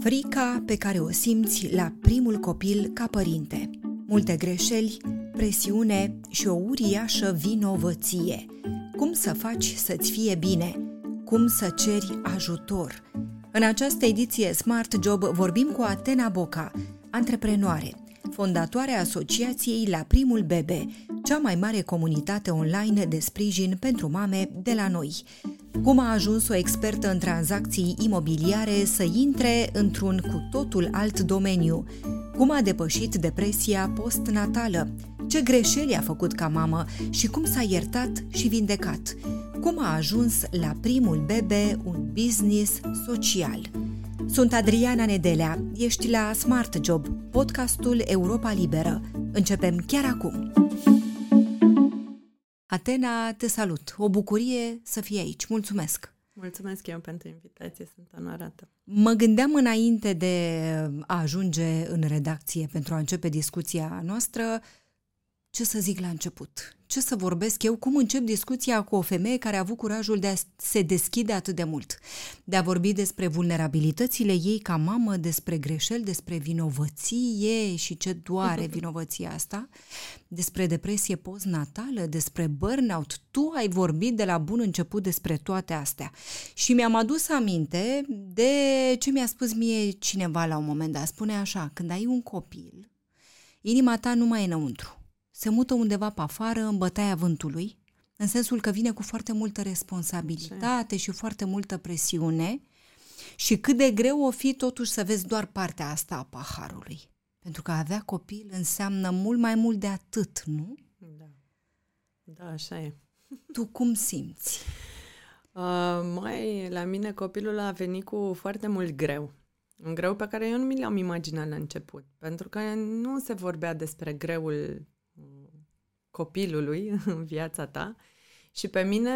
Frica pe care o simți la primul copil ca părinte. Multe greșeli, presiune și o uriașă vinovăție. Cum să faci să-ți fie bine? Cum să ceri ajutor? În această ediție Smart Job vorbim cu Atena Boca, antreprenoare, fondatoarea asociației La Primul Bebe, cea mai mare comunitate online de sprijin pentru mame de la noi. Cum a ajuns o expertă în tranzacții imobiliare să intre într-un cu totul alt domeniu? Cum a depășit depresia postnatală? Ce greșeli a făcut ca mamă și cum s-a iertat și vindecat? Cum a ajuns la primul bebe un business social? Sunt Adriana Nedelea, ești la Smart Job, podcastul Europa Liberă. Începem chiar acum! Atena, te salut! O bucurie să fii aici. Mulțumesc! Mulțumesc eu pentru invitație, sunt onorată. Mă gândeam înainte de a ajunge în redacție pentru a începe discuția noastră, ce să zic la început? Ce să vorbesc eu? Cum încep discuția cu o femeie care a avut curajul de a se deschide atât de mult? De a vorbi despre vulnerabilitățile ei ca mamă, despre greșeli, despre vinovăție și ce doare vinovăția asta, despre depresie postnatală, despre burnout. Tu ai vorbit de la bun început despre toate astea. Și mi-am adus aminte de ce mi-a spus mie cineva la un moment dat. Spune așa, când ai un copil, inima ta nu mai e înăuntru se mută undeva pe afară, în bătaia vântului, în sensul că vine cu foarte multă responsabilitate și foarte multă presiune și cât de greu o fi totuși să vezi doar partea asta a paharului. Pentru că a avea copil înseamnă mult mai mult de atât, nu? Da. Da, așa e. Tu cum simți? Uh, mai, la mine copilul a venit cu foarte mult greu. Un greu pe care eu nu mi l-am imaginat la început. Pentru că nu se vorbea despre greul copilului în viața ta și pe mine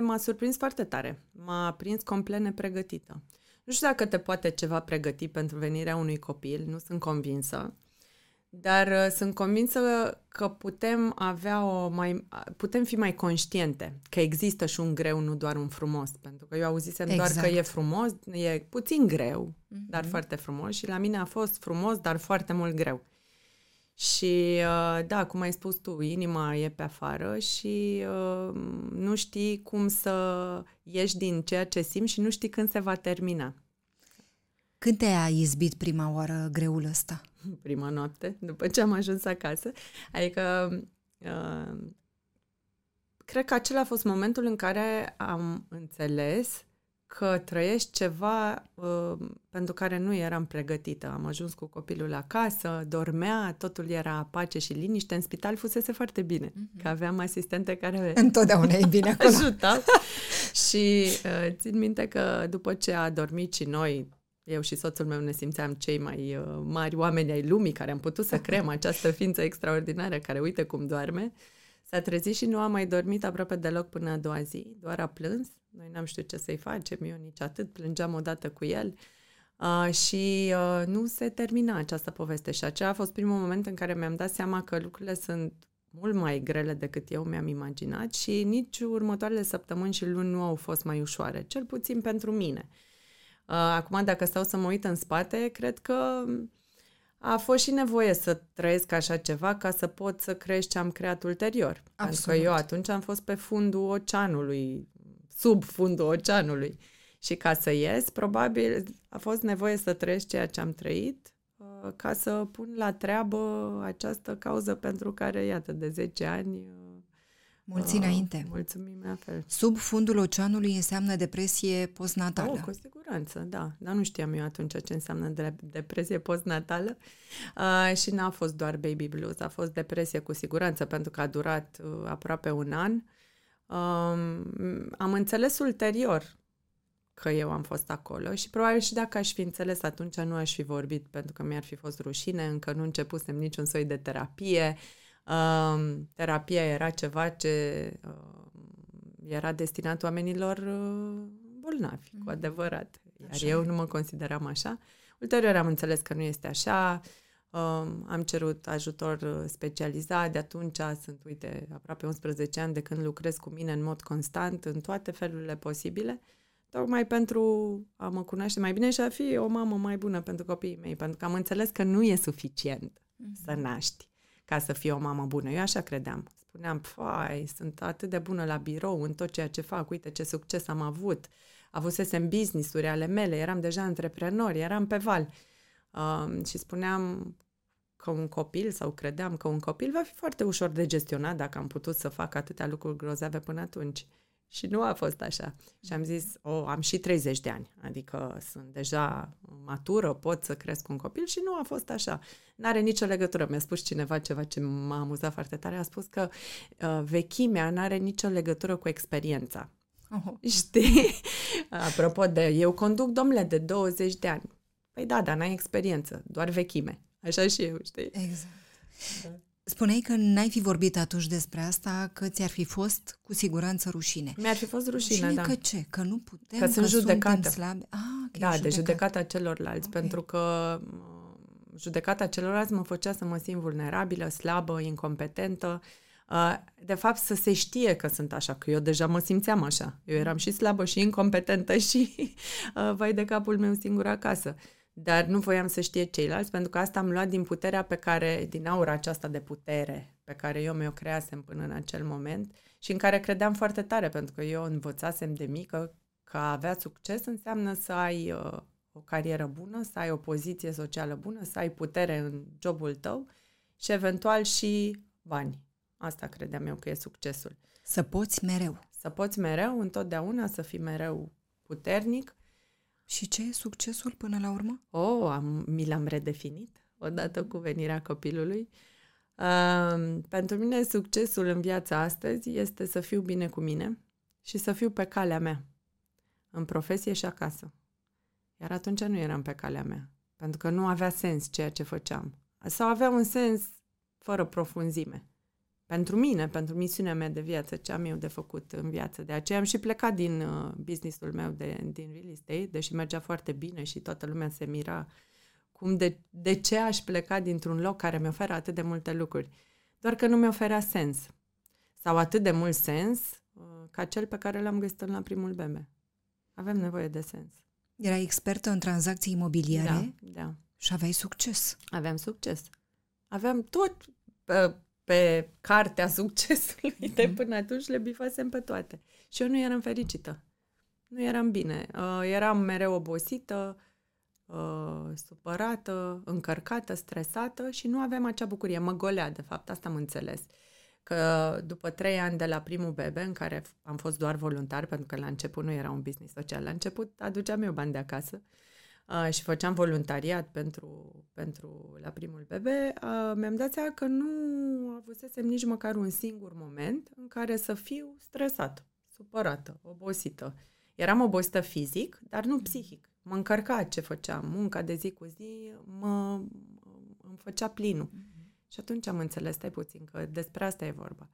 m-a surprins foarte tare. M-a prins complet nepregătită. Nu știu dacă te poate ceva pregăti pentru venirea unui copil, nu sunt convinsă, dar uh, sunt convinsă că putem avea o mai putem fi mai conștiente că există și un greu, nu doar un frumos, pentru că eu auzisem exact. doar că exact. e frumos, e puțin greu, mm-hmm. dar foarte frumos și la mine a fost frumos, dar foarte mult greu. Și uh, da, cum ai spus tu, inima e pe afară și uh, nu știi cum să ieși din ceea ce simți și nu știi când se va termina. Când te-a izbit prima oară greul ăsta? Prima noapte, după ce am ajuns acasă. Adică, uh, cred că acela a fost momentul în care am înțeles că trăiești ceva uh, pentru care nu eram pregătită. Am ajuns cu copilul acasă, dormea, totul era pace și liniște. În spital fusese foarte bine, mm-hmm. că aveam asistente care... Întotdeauna e bine acolo. Ajutau. și uh, țin minte că după ce a dormit și noi, eu și soțul meu ne simțeam cei mai uh, mari oameni ai lumii care am putut să creăm această ființă extraordinară care uite cum doarme. S-a trezit și nu a mai dormit aproape deloc până a doua zi, doar a plâns noi n-am știut ce să-i facem, eu nici atât, plângeam odată cu el uh, și uh, nu se termina această poveste. Și aceea a fost primul moment în care mi-am dat seama că lucrurile sunt mult mai grele decât eu mi-am imaginat și nici următoarele săptămâni și luni nu au fost mai ușoare, cel puțin pentru mine. Uh, acum, dacă stau să mă uit în spate, cred că a fost și nevoie să trăiesc așa ceva ca să pot să crești ce am creat ulterior. Absolut. Pentru că eu atunci am fost pe fundul oceanului, sub fundul oceanului. Și ca să ies, probabil a fost nevoie să trăiesc ceea ce am trăit uh, ca să pun la treabă această cauză pentru care, iată, de 10 ani... Uh, Mulți înainte. Mulțumim la fel. Sub fundul oceanului înseamnă depresie postnatală. Oh, cu siguranță, da. Dar nu știam eu atunci ce înseamnă de- depresie postnatală. Uh, și n-a fost doar baby blues, a fost depresie cu siguranță, pentru că a durat uh, aproape un an. Uh, Um, am înțeles ulterior că eu am fost acolo și probabil și dacă aș fi înțeles atunci nu aș fi vorbit pentru că mi-ar fi fost rușine, încă nu începusem niciun soi de terapie. Um, terapia era ceva ce uh, era destinat oamenilor uh, bolnavi, mm. cu adevărat. Iar așa eu nu mă consideram așa. Ulterior am înțeles că nu este așa. Um, am cerut ajutor uh, specializat, de atunci sunt, uite, aproape 11 ani de când lucrez cu mine în mod constant, în toate felurile posibile, tocmai pentru a mă cunoaște mai bine și a fi o mamă mai bună pentru copiii mei, pentru că am înțeles că nu e suficient mm-hmm. să naști ca să fii o mamă bună. Eu așa credeam. Spuneam, fai, sunt atât de bună la birou, în tot ceea ce fac, uite ce succes am avut. Avusesem business-uri ale mele, eram deja antreprenor, eram pe val. Uh, și spuneam că un copil, sau credeam că un copil va fi foarte ușor de gestionat dacă am putut să fac atâtea lucruri grozave până atunci. Și nu a fost așa. Și am zis, o, oh, am și 30 de ani, adică sunt deja matură, pot să cresc un copil și nu a fost așa. N-are nicio legătură. Mi-a spus cineva ceva ce m-a amuzat foarte tare. A spus că uh, vechimea n-are nicio legătură cu experiența. Oh. Știi? Apropo de, eu conduc, domnule, de 20 de ani. Păi da, dar n-ai experiență, doar vechime. Așa și eu, știi? Exact. Da. Spuneai că n-ai fi vorbit atunci despre asta, că ți-ar fi fost cu siguranță rușine. Mi-ar fi fost rușine, rușine da. că ce? Că nu putem, că, sunt judecată. suntem slabi? Ah, că da, de judecata celorlalți, okay. pentru că judecata celorlalți mă făcea să mă simt vulnerabilă, slabă, incompetentă. De fapt, să se știe că sunt așa, că eu deja mă simțeam așa. Eu eram și slabă și incompetentă și vai de capul meu singur acasă dar nu voiam să știe ceilalți, pentru că asta am luat din puterea pe care, din aura aceasta de putere pe care eu mi-o creasem până în acel moment și în care credeam foarte tare, pentru că eu învățasem de mică că a avea succes înseamnă să ai uh, o carieră bună, să ai o poziție socială bună, să ai putere în jobul tău și eventual și bani. Asta credeam eu că e succesul. Să poți mereu. Să poți mereu, întotdeauna, să fii mereu puternic și ce e succesul până la urmă? Oh, am, mi l-am redefinit odată cu venirea copilului. Uh, pentru mine succesul în viața astăzi este să fiu bine cu mine și să fiu pe calea mea, în profesie și acasă. Iar atunci nu eram pe calea mea, pentru că nu avea sens ceea ce făceam. Sau avea un sens fără profunzime pentru mine, pentru misiunea mea de viață, ce am eu de făcut în viață. De aceea am și plecat din uh, businessul meu de, din real estate, deși mergea foarte bine și toată lumea se mira cum de, de ce aș pleca dintr-un loc care mi oferă atât de multe lucruri. Doar că nu mi oferea sens. Sau atât de mult sens uh, ca cel pe care l-am găsit la primul bebe. Avem nevoie de sens. Era expertă în tranzacții imobiliare da, da. și aveai succes. Aveam succes. Aveam tot uh, pe cartea succesului mm-hmm. de mhm. până atunci le bifasem pe toate. Și eu nu eram fericită. Nu eram bine. Uh, eram mereu obosită, uh, supărată, încărcată, stresată și nu aveam acea bucurie. Mă golea, de fapt, asta am înțeles. Că după trei ani de la primul bebe, în care am fost doar voluntar, pentru că la început nu era un business social, la început aduceam eu bani de acasă, uh, uh, și făceam voluntariat pentru, pentru la primul bebe, uh, mi-am dat seama că nu avusesem nici măcar un singur moment în care să fiu stresată, supărată, obosită. Eram obosită fizic, dar nu psihic. Mă încărca ce făceam, munca de zi cu zi mă, îmi făcea plinul. Mm-hmm. Și atunci am înțeles, stai puțin, că despre asta e vorba.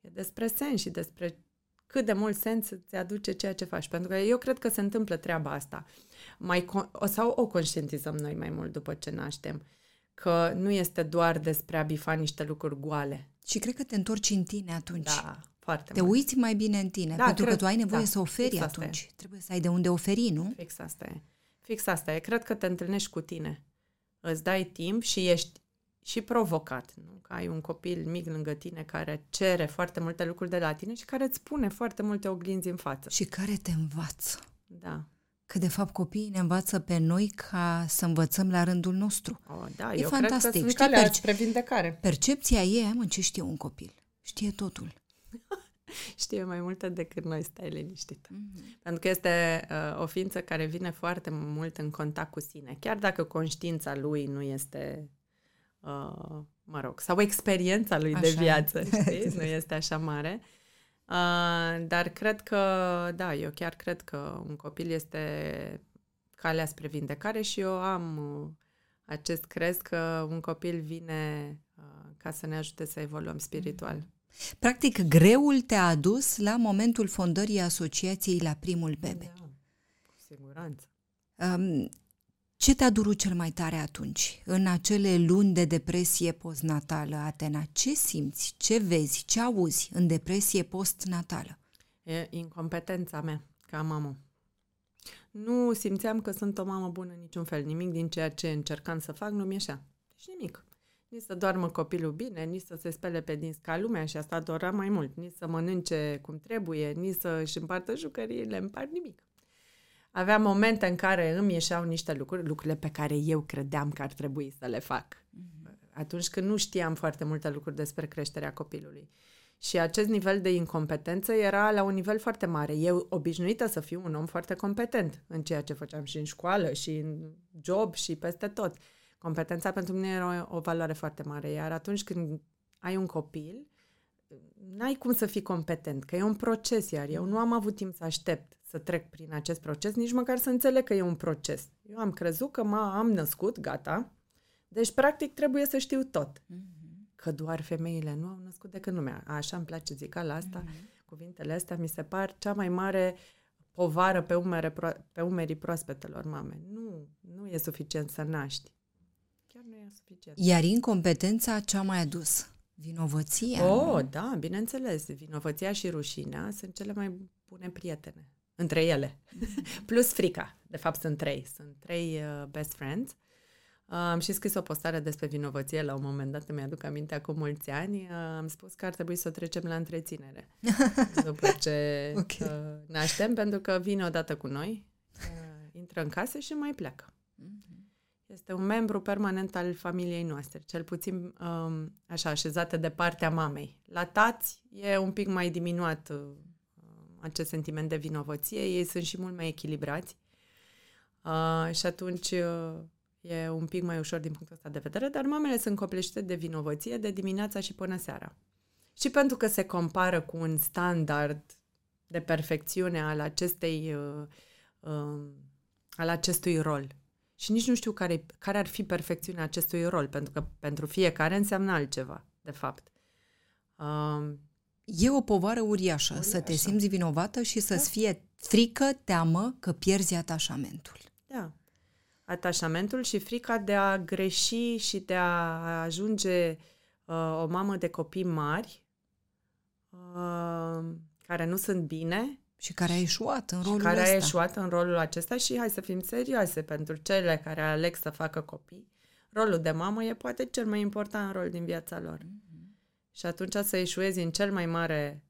E despre sens și despre cât de mult sens îți aduce ceea ce faci. Pentru că eu cred că se întâmplă treaba asta. Mai con- sau o conștientizăm noi mai mult după ce naștem. Că nu este doar despre a bifa niște lucruri goale. Și cred că te întorci în tine atunci. Da, foarte Te mult. uiți mai bine în tine, da, pentru cred, că tu ai nevoie da, să oferi atunci. E. Trebuie să ai de unde oferi, nu? Fix asta e. Fix asta e. Cred că te întâlnești cu tine. Îți dai timp și ești și provocat. Nu? Că ai un copil mic lângă tine care cere foarte multe lucruri de la tine și care îți pune foarte multe oglinzi în față. Și care te învață. Da. Că de fapt copiii ne învață pe noi ca să învățăm la rândul nostru. Oh, da, e eu fantastic. cred că sunt Știi, perce- vindecare. Percepția ei, mă, ce știe un copil? Știe totul. știe mai multe decât noi, stai liniștit. Mm-hmm. Pentru că este uh, o ființă care vine foarte mult în contact cu sine. Chiar dacă conștiința lui nu este uh, mă rog, sau experiența lui așa. de viață, știi? nu este așa mare. Uh, dar cred că, da, eu chiar cred că un copil este calea spre vindecare și eu am uh, acest crez că un copil vine uh, ca să ne ajute să evoluăm spiritual. Mm. Practic, greul te-a adus la momentul fondării asociației la primul bebe. Da, cu siguranță. Um, ce te-a durut cel mai tare atunci, în acele luni de depresie postnatală, Atena? Ce simți, ce vezi, ce auzi în depresie postnatală? E incompetența mea ca mamă. Nu simțeam că sunt o mamă bună în niciun fel. Nimic din ceea ce încercam să fac nu mi ieșea. Deci nimic. Nici să doarmă copilul bine, nici să se spele pe dinți ca lumea și asta dora mai mult. Nici să mănânce cum trebuie, nici să-și împartă jucăriile, împart nimic. Aveam momente în care îmi ieșeau niște lucruri, lucrurile pe care eu credeam că ar trebui să le fac. Mm-hmm. Atunci când nu știam foarte multe lucruri despre creșterea copilului. Și acest nivel de incompetență era la un nivel foarte mare. Eu obișnuită să fiu un om foarte competent în ceea ce făceam și în școală, și în job, și peste tot. Competența pentru mine era o, o valoare foarte mare. Iar atunci când ai un copil, n-ai cum să fii competent, că e un proces, iar eu nu am avut timp să aștept să trec prin acest proces, nici măcar să înțeleg că e un proces. Eu am crezut că m- am născut, gata, deci practic trebuie să știu tot. Mm-hmm. Că doar femeile nu au născut decât lumea. Așa îmi place la asta, mm-hmm. cuvintele astea mi se par cea mai mare povară pe, umere, pe umerii proaspetelor mame. Nu, nu e suficient să naști. Chiar nu e suficient. Iar incompetența ce a mai adus? Vinovăția? Oh, da, bineînțeles. Vinovăția și rușinea sunt cele mai bune prietene între ele. Plus frica. De fapt, sunt trei. Sunt trei uh, best friends. Uh, am și scris o postare despre vinovăție la un moment dat, mi-aduc aminte acum mulți ani. Uh, am spus că ar trebui să trecem la întreținere după ce okay. uh, naștem, pentru că vine odată cu noi, uh, intră în casă și mai pleacă. Mm-hmm. Este un membru permanent al familiei noastre, cel puțin um, așa, așezată de partea mamei. La tați e un pic mai diminuat uh, acest sentiment de vinovăție, ei sunt și mult mai echilibrați uh, și atunci uh, e un pic mai ușor din punctul ăsta de vedere, dar mamele sunt copleșite de vinovăție de dimineața și până seara. Și pentru că se compară cu un standard de perfecțiune al acestei uh, uh, al acestui rol. Și nici nu știu care, care ar fi perfecțiunea acestui rol, pentru că pentru fiecare înseamnă altceva, de fapt. Uh, E o povară uriașă, uriașă. să te simți vinovată și să-ți da. fie frică, teamă că pierzi atașamentul. Da. Atașamentul și frica de a greși și de a ajunge uh, o mamă de copii mari uh, care nu sunt bine. Și care a ieșuat în rolul și care ăsta. a ieșuat în rolul acesta și hai să fim serioase pentru cele care aleg să facă copii. Rolul de mamă e poate cel mai important rol din viața lor. Mm. Și atunci să eșuezi în cel mai mare,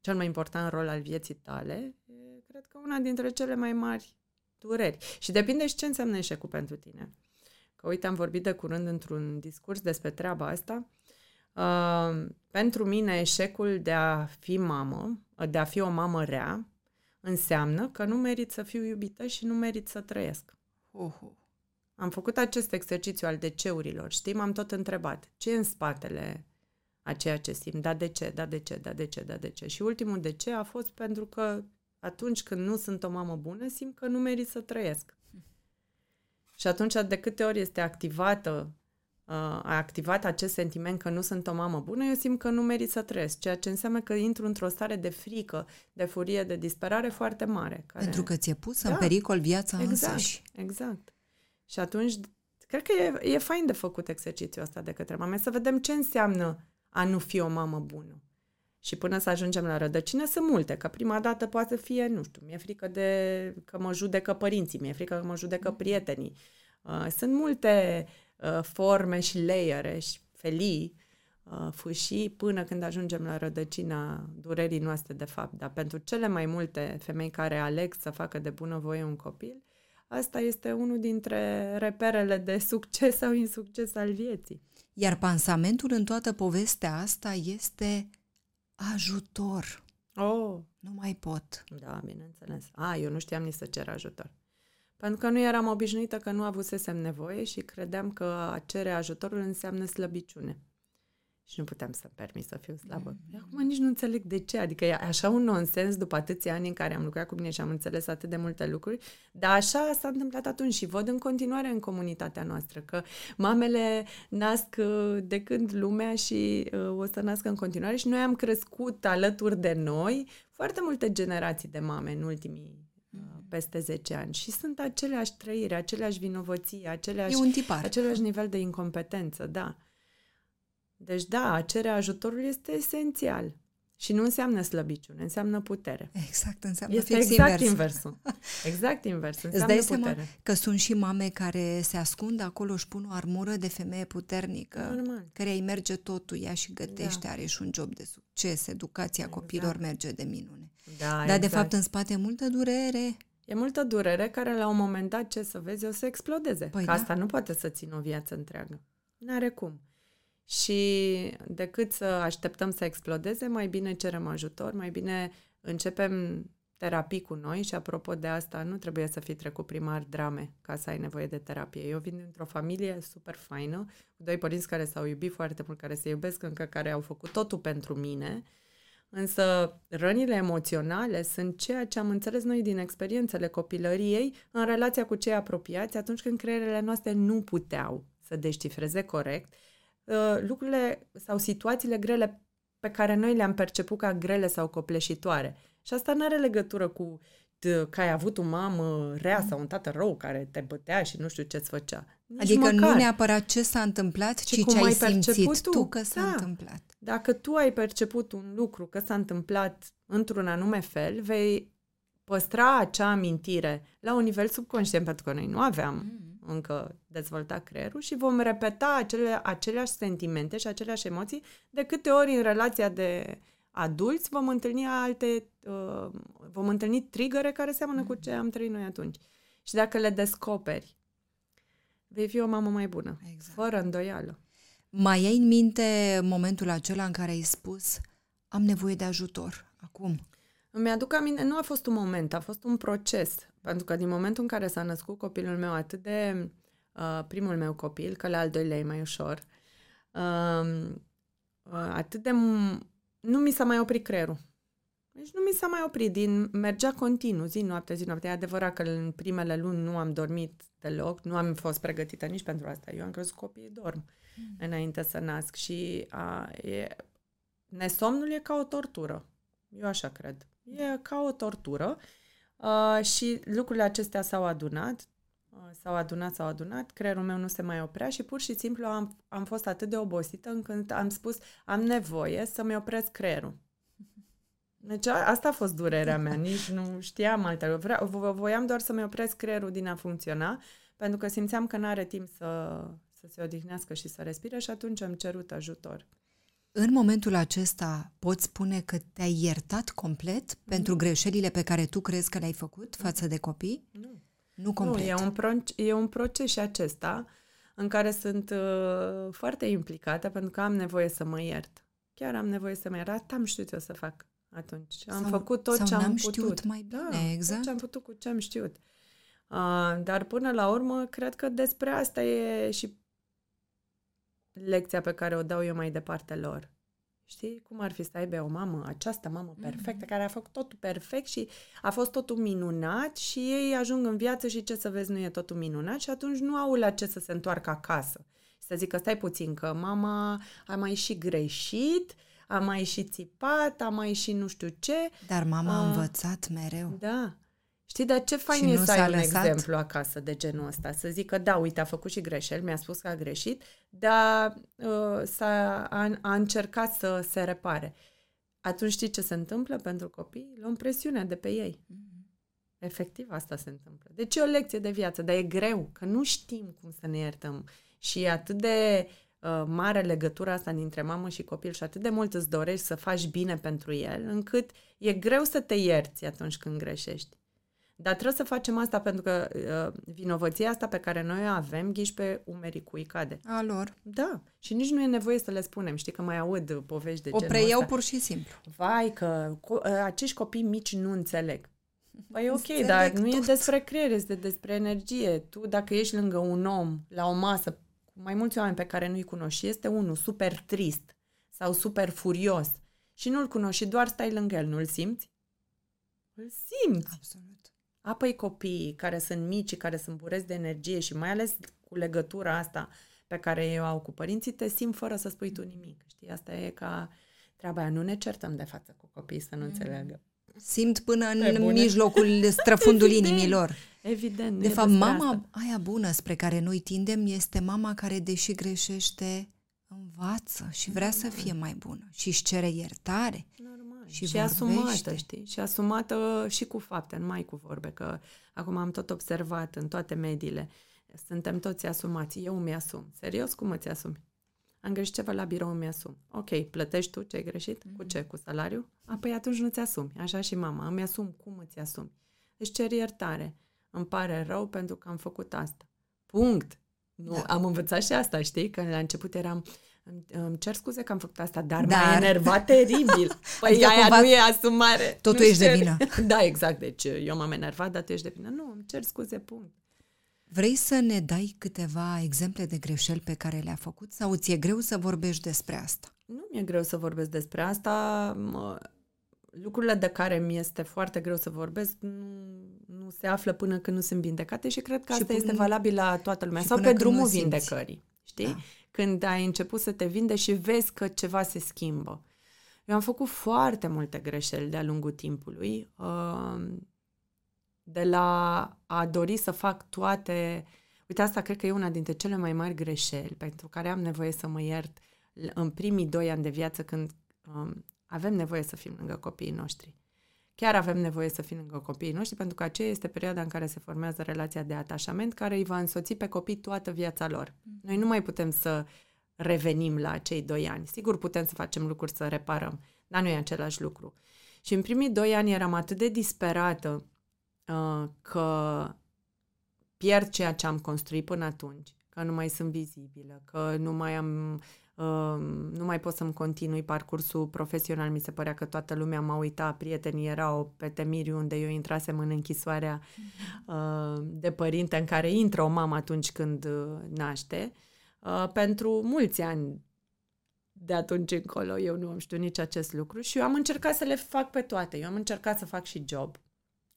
cel mai important rol al vieții tale, e, cred că una dintre cele mai mari dureri. Și depinde și ce înseamnă eșecul pentru tine. Că uite, am vorbit de curând într-un discurs despre treaba asta. Uh, pentru mine, eșecul de a fi mamă, de a fi o mamă rea, înseamnă că nu merit să fiu iubită și nu merit să trăiesc. Uh-huh. Am făcut acest exercițiu al deceurilor, știi, m-am tot întrebat ce e în spatele a ceea ce simt. Da, de ce? Da, de ce? Da, de ce? Da, de ce? Și ultimul de ce a fost pentru că atunci când nu sunt o mamă bună, simt că nu merit să trăiesc. Și atunci, de câte ori este activată, uh, a activat acest sentiment că nu sunt o mamă bună, eu simt că nu merit să trăiesc, ceea ce înseamnă că intru într-o stare de frică, de furie, de disperare foarte mare. Care... Pentru că ți-e pusă da, în pericol viața exact, însăși. Exact. Și atunci, cred că e, e fain de făcut exercițiul ăsta de către mame, să vedem ce înseamnă a nu fi o mamă bună. Și până să ajungem la rădăcină sunt multe, că prima dată poate fi, nu știu, mi-e frică de că mă judecă părinții, mi-e frică că mă judecă mm. prietenii. Uh, sunt multe uh, forme și layere și felii, uh, fâșii, până când ajungem la rădăcina durerii noastre de fapt. Dar pentru cele mai multe femei care aleg să facă de bună voie un copil, asta este unul dintre reperele de succes sau insucces al vieții. Iar pansamentul în toată povestea asta este ajutor. Oh. Nu mai pot. Da, bineînțeles. A, eu nu știam nici să cer ajutor. Pentru că nu eram obișnuită că nu avusesem nevoie și credeam că a cere ajutorul înseamnă slăbiciune și nu puteam să-mi permit să fiu slabă. Mm-hmm. Acum nici nu înțeleg de ce, adică e așa un nonsens după atâția ani în care am lucrat cu mine și am înțeles atât de multe lucruri, dar așa s-a întâmplat atunci și văd în continuare în comunitatea noastră că mamele nasc uh, de când lumea și uh, o să nască în continuare și noi am crescut alături de noi foarte multe generații de mame în ultimii uh, mm-hmm. peste 10 ani și sunt aceleași trăiri, aceleași vinovății, aceleași, același nivel de incompetență, da. Deci da, a cere ajutorul este esențial. Și nu înseamnă slăbiciune, înseamnă putere. Exact, înseamnă este fix exact invers. inversul. Exact invers, Îți înseamnă dai putere. seama că sunt și mame care se ascund acolo, își pun o armură de femeie puternică, Normal. care îi merge totul, ea și gătește, are și un job de succes, educația Exact. copiilor merge de minune. Da, Dar exact. de fapt în spate e multă durere. E multă durere care la un moment dat, ce să vezi, o să explodeze. Păi că da. asta nu poate să țină o viață întreagă. N-are cum. Și decât să așteptăm să explodeze, mai bine cerem ajutor, mai bine începem terapii cu noi și apropo de asta, nu trebuie să fii trecut primar drame ca să ai nevoie de terapie. Eu vin dintr-o familie super faină, cu doi părinți care s-au iubit foarte mult, care se iubesc încă, care au făcut totul pentru mine, Însă rănile emoționale sunt ceea ce am înțeles noi din experiențele copilăriei în relația cu cei apropiați atunci când creierele noastre nu puteau să descifreze corect uh, lucrurile sau situațiile grele pe care noi le-am perceput ca grele sau copleșitoare. Și asta nu are legătură cu t- că ai avut o mamă rea sau un tată rău care te bătea și nu știu ce-ți făcea. Nici adică măcar. nu neapărat ce s-a întâmplat, Și ci cum ce ai ai perceput simțit tu. tu că s-a Da. întâmplat. Dacă tu ai perceput un lucru că s-a întâmplat într-un anume fel, vei păstra acea amintire la un nivel subconștient, pentru că noi nu aveam Mm. încă dezvoltat creierul și vom repeta acele, aceleași sentimente și aceleași emoții de câte ori în relația de adulți vom întâlni alte, uh, vom întâlni trigăre care seamănă cu ce am trăit noi atunci. Și dacă le descoperi, vei fi o mamă mai bună, Exact. fără îndoială. Mai ai în minte momentul acela în care ai spus am nevoie de ajutor, acum? Îmi aduc aminte, nu a fost un moment, a fost un proces. Pentru că din momentul în care s-a născut copilul meu atât de uh, primul meu copil, că la al doilea e mai ușor, uh, uh, atât de... m- nu mi s-a mai oprit creierul. Deci nu mi s-a mai oprit, din mergea continuu, zi, noapte, zi, noapte. E adevărat că în primele luni nu am dormit deloc, nu am fost pregătită nici pentru asta. Eu am crezut că copiii dorm mm. înainte să nasc și a, e, nesomnul e ca o tortură. Eu așa cred. E ca o tortură uh, și lucrurile acestea s-au adunat, uh, s-au adunat, s-au adunat, creierul meu nu se mai oprea și pur și simplu am, am fost atât de obosită încât am spus am nevoie să-mi opresc creierul. Deci a, asta a fost durerea mea, nici nu știam altele. Vreau, vo- voiam doar să-mi opresc creierul din a funcționa, pentru că simțeam că nu are timp să, să se odihnească și să respire și atunci am cerut ajutor. În momentul acesta poți spune că te-ai iertat complet pentru greșelile pe care tu crezi că le-ai făcut față de copii? Nu. Nu complet. Nu, e un, pro- e un proces și acesta în care sunt uh, foarte implicată pentru că am nevoie să mă iert. Chiar am nevoie să mă iert. Asta am știut eu să fac atunci. Am Sau- făcut tot sau ce am n-am putut. știut mai bine, da, exact. Tot ce am putut cu ce am știut. Uh, dar până la urmă, cred că despre asta e și lecția pe care o dau eu mai departe lor. Știi? Cum ar fi să aibă o mamă, această mamă perfectă, care a făcut totul perfect și a fost totul minunat și ei ajung în viață și ce să vezi nu e totul minunat și atunci nu au la ce să se întoarcă acasă. Și să zică, stai puțin, că mama a mai și greșit, a mai și țipat, a mai și nu știu ce. Dar mama a Ah. învățat mereu. Da. Știi, dar ce fain Și e nu să ai s-a un lăsat? exemplu acasă de genul ăsta. Să zică, da, uite, a făcut și greșeli, mi-a spus că a greșit, dar uh, s-a, a, a încercat să se repare. Atunci știi ce se întâmplă pentru copii? Luăm presiunea de pe ei. Efectiv, asta se întâmplă. Deci e o lecție de viață, dar e greu, că nu știm cum să ne iertăm. Și e atât de uh, mare legătura asta dintre mamă și copil și atât de mult îți dorești să faci bine pentru el, încât e greu să te ierți atunci când greșești. Dar trebuie să facem asta pentru că uh, vinovăția asta pe care noi o avem ghiși pe umerii cui cade. A lor. Da, și nici nu e nevoie să le spunem. Știi că mai aud uh, povești de O genul preiau ăsta. pur și simplu. Vai că co- ă, acești copii mici nu înțeleg. Păi ok, Înțeleg dar nu e tot. despre creier, este despre energie. Tu dacă ești lângă un om la o masă cu mai mulți oameni pe care nu-i cunoști și este unul super trist sau super furios și nu-l cunoști și doar stai lângă el, nu-l simți? Îl simți. Absolut. Apoi copiii care sunt mici, și care sunt bureți de energie și mai ales cu legătura asta pe care ei o au cu părinții, te simt fără să spui tu nimic. Știi, asta e ca treaba aia. Nu ne certăm de față cu copiii să nu înțeleagă. Simt până Pe în bune. mijlocul străfundul Evident. inimilor. Evident. nu De e fapt, despre mama asta. aia bună spre care noi tindem este mama care, deși greșește, învață și vrea să fie mai bună și își cere iertare. Normal. Și, și asumată, știi? Și asumată și cu fapte, nu mai cu vorbe, că acum am tot observat în toate mediile. Suntem toți asumați. Eu mi-asum. Serios, cum îți asumi? Am greșit ceva la birou, mi-asum. Ok, plătești tu ce ai greșit? Mm-hmm. Cu ce? Cu salariu? Apoi atunci nu ți-asumi. Așa și mama. Îmi asum cum îți asumi. Deci cer iertare. Îmi pare rău pentru că am făcut asta. Punct. Nu, da. Am învățat și asta, știi? Că la început eram, îmi cer scuze că am făcut asta, dar, dar... m-a enervat teribil. Păi adică aia cumva... nu e asumare. Totul nu ești cer... de vină. da, exact. Deci eu m-am enervat, dar tu ești de vină. Nu, îmi cer scuze, punct. Vrei să ne dai câteva exemple de greșeli pe care le-a făcut sau ți-e greu să vorbești despre asta? Nu mi-e greu să vorbesc despre asta. Mă, lucrurile de care mi este foarte greu să vorbesc nu, nu se află până când nu sunt vindecate și cred că și asta până, este valabil la toată lumea. Sau pe drumul vindecării. Știi? Da. Când ai început să te vinde și vezi că ceva se schimbă. Eu am făcut foarte multe greșeli de-a lungul timpului. Uh, de la a dori să fac toate... Uite, asta cred că e una dintre cele mai mari greșeli pentru care am nevoie să mă iert în primii doi ani de viață când um, avem nevoie să fim lângă copiii noștri. Chiar avem nevoie să fim lângă copiii noștri pentru că aceea este perioada în care se formează relația de atașament care îi va însoți pe copii toată viața lor. Mm. Noi nu mai putem să revenim la acei doi ani. Sigur putem să facem lucruri să reparăm, dar nu e același lucru. Și în primii doi ani eram atât de disperată uh, că pierd ceea ce am construit până atunci, că nu mai sunt vizibilă, că nu mai am nu mai pot să-mi continui parcursul profesional. Mi se părea că toată lumea m-a uitat, prietenii erau pe Temiriu, unde eu intrasem în închisoarea uh, de părinte în care intră o mamă atunci când uh, naște. Uh, pentru mulți ani de atunci încolo eu nu am știut nici acest lucru și eu am încercat să le fac pe toate. Eu am încercat să fac și job.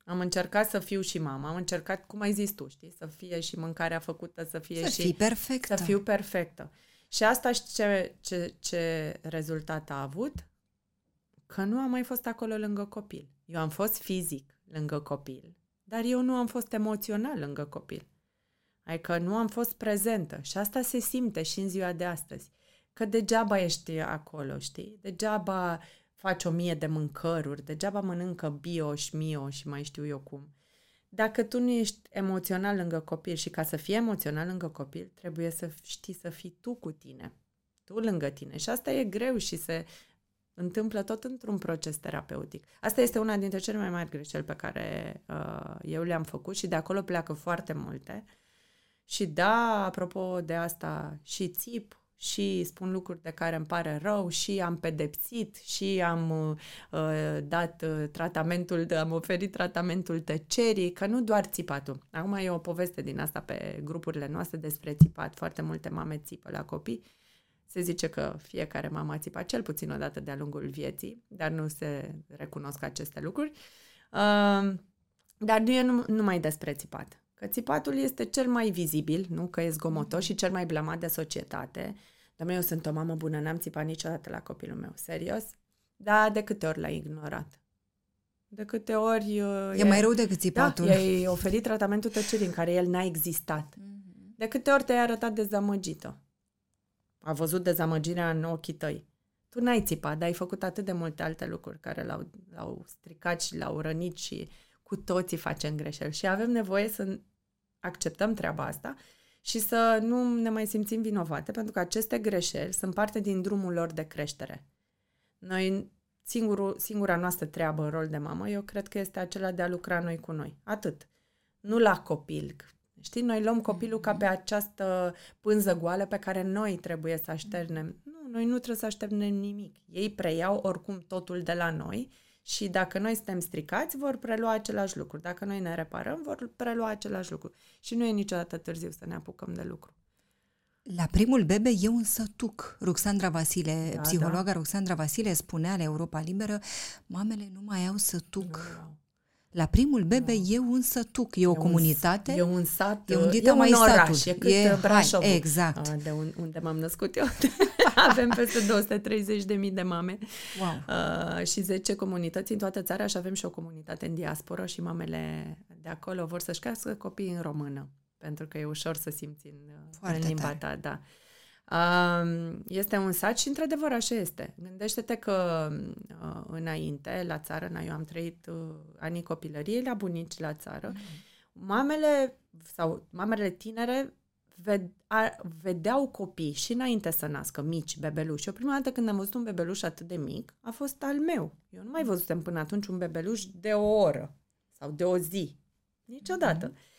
Am încercat să fiu și mama, am încercat, cum ai zis tu, știi, să fie și mâncarea făcută, să fie să și... Fii perfectă. Să fiu perfectă. Și asta și ce, ce, ce rezultat a avut? Că nu am mai fost acolo lângă copil. Eu am fost fizic lângă copil, dar eu nu am fost emoțional lângă copil. Adică nu am fost prezentă și asta se simte și în ziua de astăzi. Că degeaba ești acolo, știi? Degeaba faci o mie de mâncăruri, degeaba mănâncă bio și mio și mai știu eu cum. Dacă tu nu ești emoțional lângă copil și ca să fii emoțional lângă copil, trebuie să știi să fii tu cu tine, tu lângă tine. Și asta e greu și se întâmplă tot într-un proces terapeutic. Asta este una dintre cele mai mari greșeli pe care uh, eu le-am făcut și de acolo pleacă foarte multe. Și da, apropo de asta, și țip, și spun lucruri de care îmi pare rău și am pedepsit și am uh, dat uh, tratamentul, am oferit tratamentul tăcerii, că nu doar țipatul. Acum e o poveste din asta pe grupurile noastre despre țipat. Foarte multe mame țipă la copii. Se zice că fiecare mamă a țipat cel puțin o dată de-a lungul vieții, dar nu se recunosc aceste lucruri. Uh, dar nu e numai despre țipat. Că țipatul este cel mai vizibil, nu că e zgomotos și cel mai blamat de societate. Dar eu sunt o mamă bună, n-am țipat niciodată la copilul meu, serios. Da, de câte ori l-ai ignorat? De câte ori... Uh, e, e mai rău decât țipatul. Da, i-ai oferit tratamentul tăcerii în care el n-a existat. Mm-hmm. De câte ori te-ai arătat dezamăgită? A văzut dezamăgirea în ochii tăi. Tu n-ai țipat, dar ai făcut atât de multe alte lucruri care l-au, l-au stricat și l-au rănit și cu toții facem greșeli și avem nevoie să acceptăm treaba asta și să nu ne mai simțim vinovate, pentru că aceste greșeli sunt parte din drumul lor de creștere. Noi, singurul, singura noastră treabă în rol de mamă, eu cred că este acela de a lucra noi cu noi. Atât. Nu la copil. Știi, noi luăm copilul ca pe această pânză goală pe care noi trebuie să așternem. Nu, noi nu trebuie să așternem nimic. Ei preiau oricum totul de la noi și dacă noi suntem stricați, vor prelua același lucru. Dacă noi ne reparăm, vor prelua același lucru. Și nu e niciodată târziu să ne apucăm de lucru. La primul bebe e un sătuc. Ruxandra Vasile, da, psihologa da. Ruxandra Vasile spunea la Europa Liberă, mamele nu mai au sătuc. Nu, la primul bebe no. e un sătuc, e o e comunitate. Un, e un sat, e un, e un mai oraș, satul. e cât e, Brașov. Exact. De un, unde m-am născut eu. avem peste 230.000 de mame wow. uh, și 10 comunități în toată țara și avem și o comunitate în diasporă și mamele de acolo vor să-și crească copii în română, pentru că e ușor să simți în, în limba ta. Da. Este un sat și, într-adevăr, așa este. Gândește-te că uh, înainte, la țară, eu am trăit uh, anii copilăriei la bunici la țară, mm-hmm. mamele sau mamele tinere vedeau copii și înainte să nască mici bebeluși. Eu prima dată când am văzut un bebeluș atât de mic, a fost al meu. Eu nu mai văzusem până atunci un bebeluș de o oră sau de o zi. Niciodată. Mm-hmm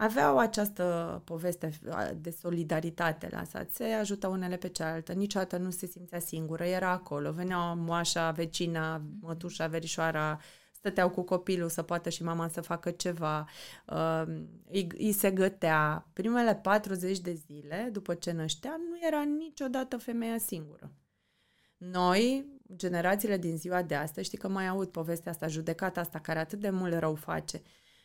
aveau această poveste de solidaritate la sat, se ajută unele pe cealaltă, niciodată nu se simțea singură, era acolo, venea moașa, vecina, mătușa, verișoara, stăteau cu copilul să poată și mama să facă ceva, uh, îi, îi se gătea. Primele 40 de zile, după ce năștea, nu era niciodată femeia singură. Noi, generațiile din ziua de astăzi, știi că mai aud povestea asta, judecata asta care atât de mult rău face,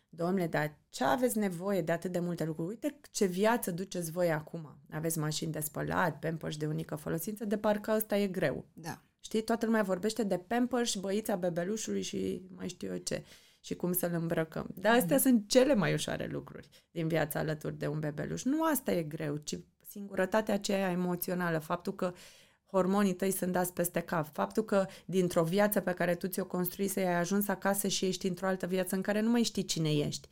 Domnule, dar ce aveți nevoie de atât de multe lucruri? Uite ce viață duceți voi acum. Aveți mașini de spălat, pampers de unică folosință, de parcă ăsta e greu. Da. Știi, toată lumea vorbește de pampers, băița bebelușului și mai știu eu ce și cum să-l îmbrăcăm. Dar astea mm-hmm. sunt cele mai ușoare lucruri din viața alături de un bebeluș. Nu asta e greu, ci singurătatea aceea emoțională, faptul că hormonii tăi sunt dați peste cap. Faptul că dintr-o viață pe care tu ți-o construise, ai ajuns acasă și ești într-o altă viață în care nu mai știi cine ești,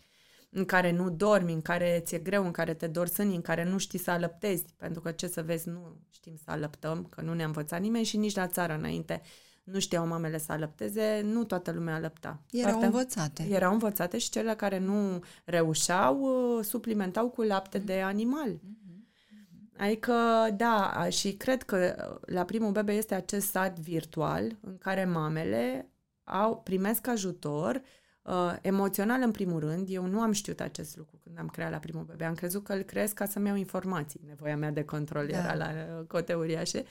în care nu dormi, în care ți-e greu, în care te dor sânii, în care nu știi să alăptezi, pentru că ce să vezi, nu știm să alăptăm, că nu ne-a învățat nimeni și nici la țară înainte nu știau mamele să alăpteze, nu toată lumea alăpta. Erau Foarte, învățate. Erau învățate și cele care nu reușeau uh, suplimentau cu lapte mm. de animal. Mm. Adică, da, și cred că la primul bebe este acest sat virtual în care mamele au, primesc ajutor uh, emoțional în primul rând. Eu nu am știut acest lucru când am creat la primul bebe. Am crezut că îl creez ca să-mi iau informații. Nevoia mea de control da. era la uh, cote uriașe.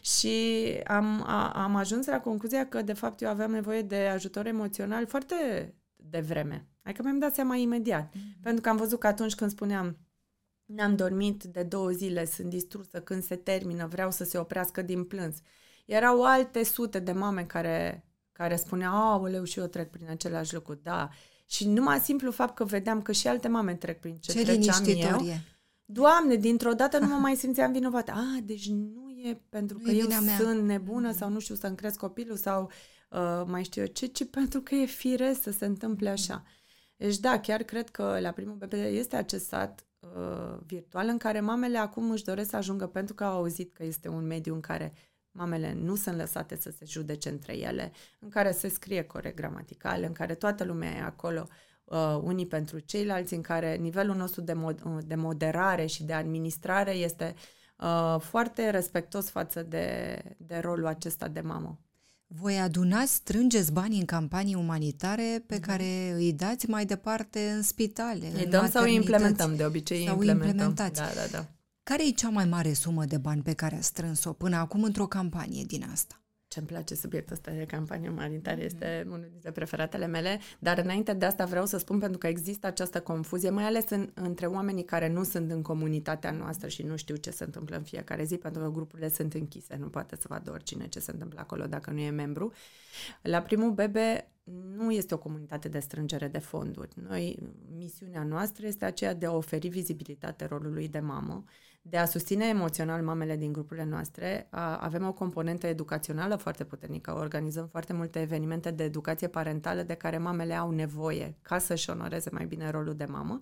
Și am, a, am ajuns la concluzia că, de fapt, eu aveam nevoie de ajutor emoțional foarte devreme. Adică mi-am dat seama imediat. Mm-hmm. Pentru că am văzut că atunci când spuneam N-am dormit de două zile, sunt distrusă când se termină, vreau să se oprească din plâns. Erau alte sute de mame care, care spuneau, aoleu, și eu trec prin același lucru, da. Și numai simplu fapt că vedeam că și alte mame trec prin ce, ce treceam eu. E. Doamne, dintr-o dată nu mă mai simțeam vinovată. Ah, deci nu e pentru că eu mea. sunt nebună sau nu știu să-mi cresc copilul sau uh, mai știu eu ce, ci pentru că e firesc să se întâmple așa. Deci da, chiar cred că la primul bebe este acest sat uh, virtual în care mamele acum își doresc să ajungă pentru că au auzit că este un mediu în care mamele nu sunt lăsate să se judece între ele, în care se scrie corect gramatical, în care toată lumea e acolo uh, unii pentru ceilalți, în care nivelul nostru de, mod, uh, de moderare și de administrare este uh, foarte respectos față de, de rolul acesta de mamă. Voi adunați, strângeți banii în campanii umanitare pe mm-hmm. care îi dați mai departe în spitale, Îi dăm sau îi implementăm, de obicei sau implementăm. implementați. Da, da, da. Care e cea mai mare sumă de bani pe care a strâns-o până acum într-o campanie din asta? ce-mi place subiectul ăsta de campanie umanitară, este mm. unul dintre preferatele mele, dar înainte de asta vreau să spun pentru că există această confuzie, mai ales în, între oamenii care nu sunt în comunitatea noastră și nu știu ce se întâmplă în fiecare zi, pentru că grupurile sunt închise, nu poate să vadă oricine ce se întâmplă acolo dacă nu e membru. La primul bebe nu este o comunitate de strângere de fonduri. Noi, misiunea noastră este aceea de a oferi vizibilitate rolului de mamă, de a susține emoțional mamele din grupurile noastre. Avem o componentă educațională foarte puternică. Organizăm foarte multe evenimente de educație parentală de care mamele au nevoie ca să-și onoreze mai bine rolul de mamă.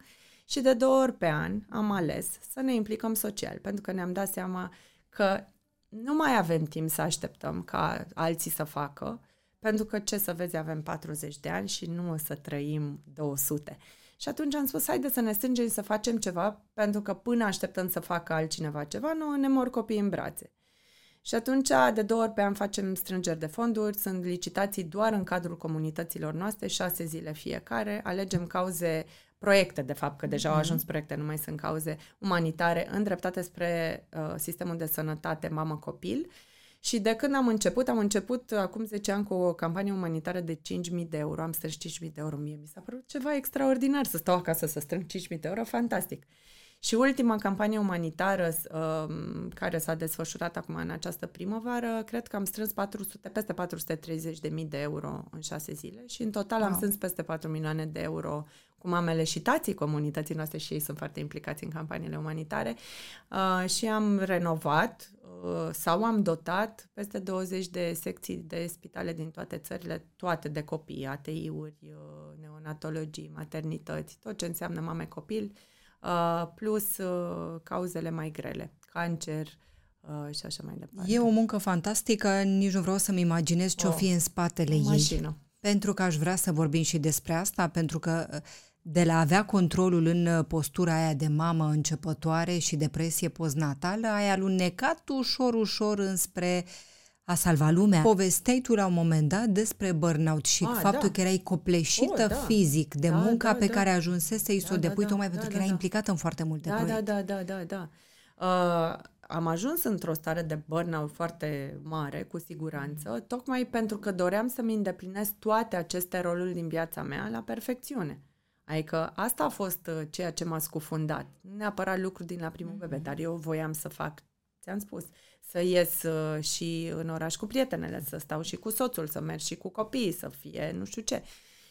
Și de două ori pe an am ales să ne implicăm social, pentru că ne-am dat seama că nu mai avem timp să așteptăm ca alții să facă, pentru că ce să vezi, avem 40 de ani și nu o să trăim 200. Și atunci am spus, haide să ne strângem să facem ceva, pentru că până așteptăm să facă altcineva ceva, nu ne mor copiii în brațe. Și atunci, de două ori pe an facem strângeri de fonduri, sunt licitații doar în cadrul comunităților noastre, șase zile fiecare, alegem cauze, proiecte, de fapt, că deja au mhm. ajuns proiecte, nu mai sunt cauze umanitare, îndreptate spre uh, sistemul de sănătate mamă-copil și de când am început, am început acum 10 ani cu o campanie umanitară de 5.000 de euro. Am strâns 5.000 de euro. Mie mi s-a părut ceva extraordinar să stau acasă să strâng 5.000 de euro. Fantastic. Și ultima campanie umanitară uh, care s-a desfășurat acum în această primăvară, cred că am strâns 400, peste 430 de mii de euro în șase zile și în total wow. am strâns peste 4 milioane de euro cu mamele și tații comunității noastre și ei sunt foarte implicați în campaniile umanitare uh, și am renovat uh, sau am dotat peste 20 de secții de spitale din toate țările, toate de copii, ATI-uri, uh, neonatologii, maternități, tot ce înseamnă mame-copil, uh, plus uh, cauzele mai grele, cancer, uh, și așa mai departe. E o muncă fantastică, nici nu vreau să-mi imaginez ce o, o fi în spatele ei. Mașină. Pentru că aș vrea să vorbim și despre asta, pentru că uh, de la avea controlul în uh, postura aia de mamă începătoare și depresie postnatală, ai alunecat ușor, ușor înspre a salva lumea. Povesteai tu la un moment dat despre burnout și a, faptul da. că erai copleșită o, da. fizic de da, munca da, pe da. care ajunsese să da, o depui da, tocmai da, pentru da, că erai da. implicată în foarte multe da, da proiecte. Da, da, da, da, da. Uh, am ajuns într-o stare de burnout foarte mare, cu siguranță, tocmai pentru că doream să-mi îndeplinesc toate aceste roluri din viața mea la perfecțiune. Adică asta a fost uh, ceea ce m-a scufundat. Nu neapărat lucruri din la primul mm-hmm. bebe, dar eu voiam să fac, ți-am spus, să ies uh, și în oraș cu prietenele, să stau și cu soțul, să merg și cu copiii, să fie nu știu ce.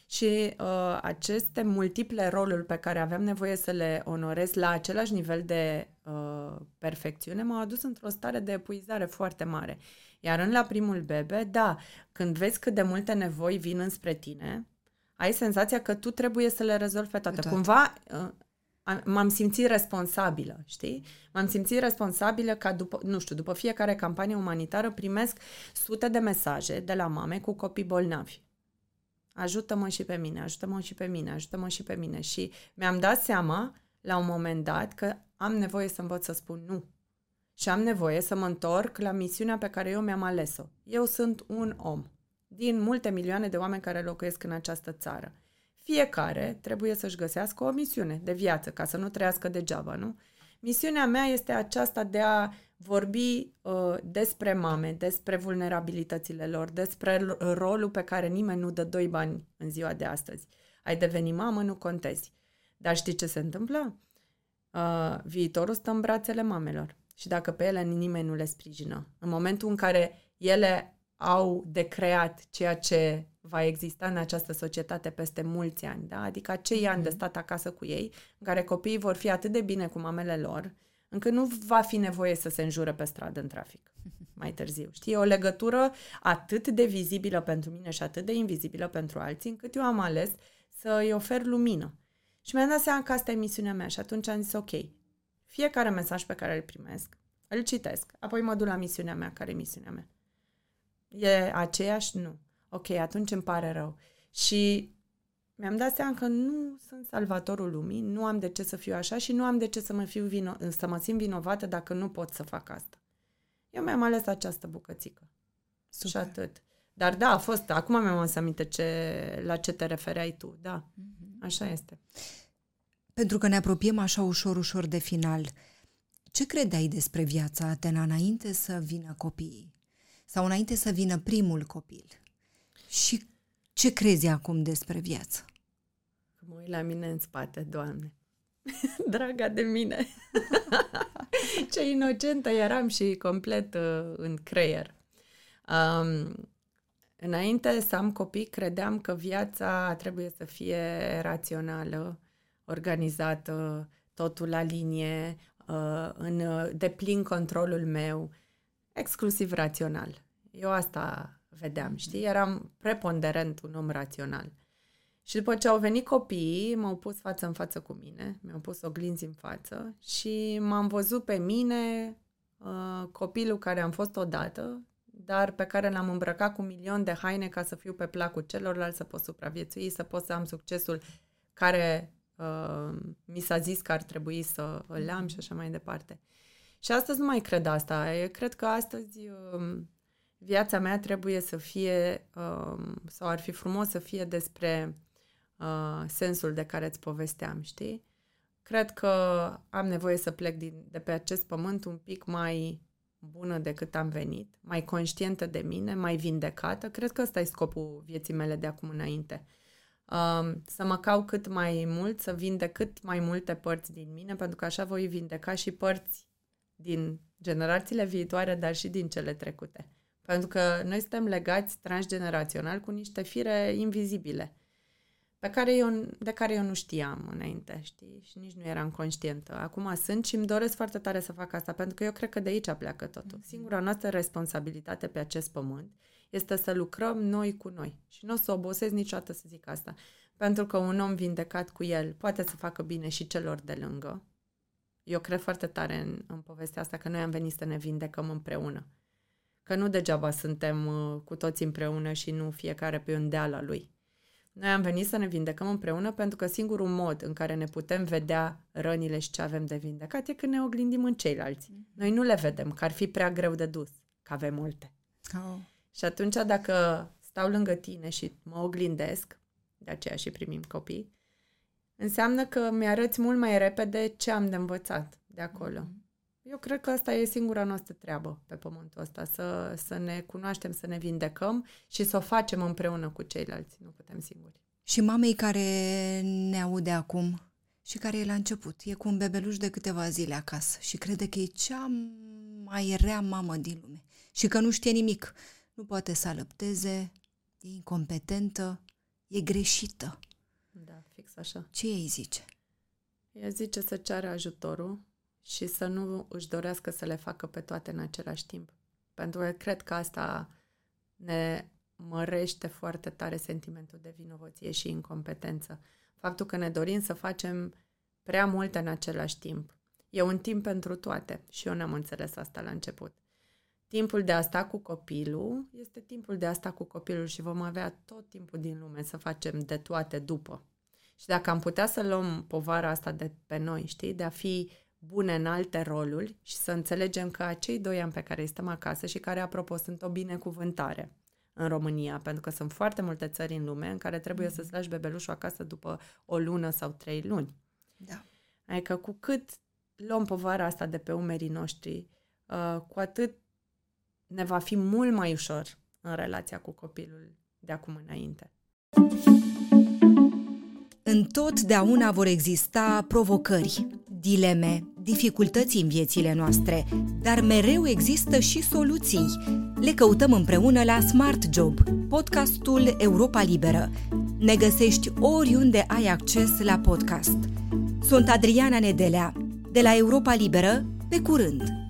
Și uh, aceste multiple roluri pe care aveam nevoie să le onorez la același nivel de uh, perfecțiune m-au adus într-o stare de epuizare foarte mare. Iar în la primul bebe, da, când vezi cât de multe nevoi vin înspre tine, ai senzația că tu trebuie să le rezolvi pe toate. toate. Cumva uh, m-am simțit responsabilă, știi? M-am simțit responsabilă ca după, nu știu, după fiecare campanie umanitară primesc sute de mesaje de la mame cu copii bolnavi. Ajută-mă și pe mine, ajută-mă și pe mine, ajută-mă și pe mine. Și mi-am dat seama la un moment dat că am nevoie să învăț să spun nu. Și am nevoie să mă întorc la misiunea pe care eu mi-am ales-o. Eu sunt un om din multe milioane de oameni care locuiesc în această țară. Fiecare trebuie să-și găsească o misiune de viață, ca să nu trăiască degeaba, nu? Misiunea mea este aceasta de a vorbi uh, despre mame, despre vulnerabilitățile lor, despre rolul pe care nimeni nu dă doi bani în ziua de astăzi. Ai deveni mamă, nu contezi. Dar știi ce se întâmplă? Uh, viitorul stă în brațele mamelor. Și dacă pe ele nimeni nu le sprijină, în momentul în care ele au de creat ceea ce va exista în această societate peste mulți ani, da? adică acei mm-hmm. ani de mhm. stat acasă cu ei, în care copiii vor fi atât de bine cu mamele lor, încât nu va fi nevoie să se înjure pe stradă în trafic mai târziu. Știi, e o legătură atât de vizibilă pentru mine și atât de invizibilă pentru alții, încât eu am ales să îi ofer lumină. Și mi-am dat seama că asta e misiunea mea și atunci am zis, ok, fiecare mesaj pe care îl primesc, îl citesc, apoi mă duc la misiunea mea, care e misiunea mea. E aceeași? Nu. Ok, atunci îmi pare rău. Și mi-am dat seama că nu sunt salvatorul lumii, nu am de ce să fiu așa și nu am de ce să mă, fiu vino- să mă simt vinovată dacă nu pot să fac asta. Eu mi-am ales această bucățică. Super. Și atât. Dar da, a fost, acum mi-am adus aminte ce, la ce te refereai tu, da, mm-hmm. așa este. Pentru că ne apropiem așa ușor, ușor de final, ce credeai despre viața Atena înainte să vină copiii? Sau înainte să vină primul copil? Și ce crezi acum despre viață? Mă uit la mine în spate, Doamne. Draga de mine. ce inocentă eram și complet uh, în creier. Um, înainte să am copii, credeam că viața trebuie să fie rațională, organizată, totul la linie, uh, în uh, deplin controlul meu, exclusiv rațional. Eu asta vedeam, știi? Eram preponderent un om rațional. Și după ce au venit copiii, m-au pus față în față cu mine, mi-au pus oglinzi în față și m-am văzut pe mine, uh, copilul care am fost odată, dar pe care l-am îmbrăcat cu milion de haine ca să fiu pe placul celorlalți, să pot supraviețui, să pot să am succesul care uh, mi s-a zis că ar trebui să îl am și așa mai departe. Și astăzi nu mai cred asta. Eu cred că astăzi uh, viața mea trebuie să fie, uh, sau ar fi frumos să fie despre uh, sensul de care îți povesteam, știi? Cred că am nevoie să plec din, de pe acest pământ un pic mai bună decât am venit, mai conștientă de mine, mai vindecată. Cred că ăsta e scopul vieții mele de acum înainte. Um, să mă cau cât mai mult, să vindec cât mai multe părți din mine, pentru că așa voi vindeca și părți din generațiile viitoare, dar și din cele trecute. Pentru că noi suntem legați transgenerațional cu niște fire invizibile pe care eu, de care eu nu știam înainte, știi? Și nici nu eram conștientă. Acum sunt și îmi doresc foarte tare să fac asta, pentru că eu cred că de aici pleacă totul. Mm-hmm. Singura noastră responsabilitate pe acest pământ este să lucrăm noi cu noi. Și nu o să obosesc niciodată să zic asta. Pentru că un om vindecat cu el poate să facă bine și celor de lângă. Eu cred foarte tare în, în povestea asta că noi am venit să ne vindecăm împreună. Că nu degeaba suntem uh, cu toți împreună și nu fiecare pe un deal al lui. Noi am venit să ne vindecăm împreună pentru că singurul mod în care ne putem vedea rănile și ce avem de vindecat e când ne oglindim în ceilalți. Mm. Noi nu le vedem, că ar fi prea greu de dus, că avem multe. Oh. Și atunci dacă stau lângă tine și mă oglindesc, de aceea și primim copii, înseamnă că mi-arăți mult mai repede ce am de învățat de acolo. Mm-hmm. Eu cred că asta e singura noastră treabă pe pământul ăsta, să, să ne cunoaștem, să ne vindecăm și să o facem împreună cu ceilalți, nu putem singuri. Și mamei care ne aude acum și care e la început, e cu un bebeluș de câteva zile acasă și crede că e cea mai rea mamă din lume și că nu știe nimic, nu poate să alăpteze, e incompetentă, e greșită. Da, fix așa. Ce ei zice? Ea zice să ceară ajutorul și să nu își dorească să le facă pe toate în același timp. Pentru că cred că asta ne mărește foarte tare sentimentul de vinovăție și incompetență. Faptul că ne dorim să facem prea multe în același timp. E un timp pentru toate și eu n-am înțeles asta la început. Timpul de a sta cu copilul este timpul de a sta cu copilul și vom avea tot timpul din lume să facem de toate după. Și dacă am putea să luăm povara asta de pe noi, știi, de a fi bune în alte roluri și să înțelegem că acei doi ani pe care îi stăm acasă și care, apropo, sunt o binecuvântare în România, pentru că sunt foarte multe țări în lume în care trebuie mm-hmm. să-ți lași bebelușul acasă după o lună sau trei luni. Da. Adică cu cât luăm povara asta de pe umerii noștri, uh, cu atât ne va fi mult mai ușor în relația cu copilul de acum înainte. Întotdeauna vor exista provocări, dileme, dificultăți în viețile noastre, dar mereu există și soluții. Le căutăm împreună la Smart Job, podcastul Europa Liberă. Ne găsești oriunde ai acces la podcast. Sunt Adriana Nedelea, de la Europa Liberă, pe curând!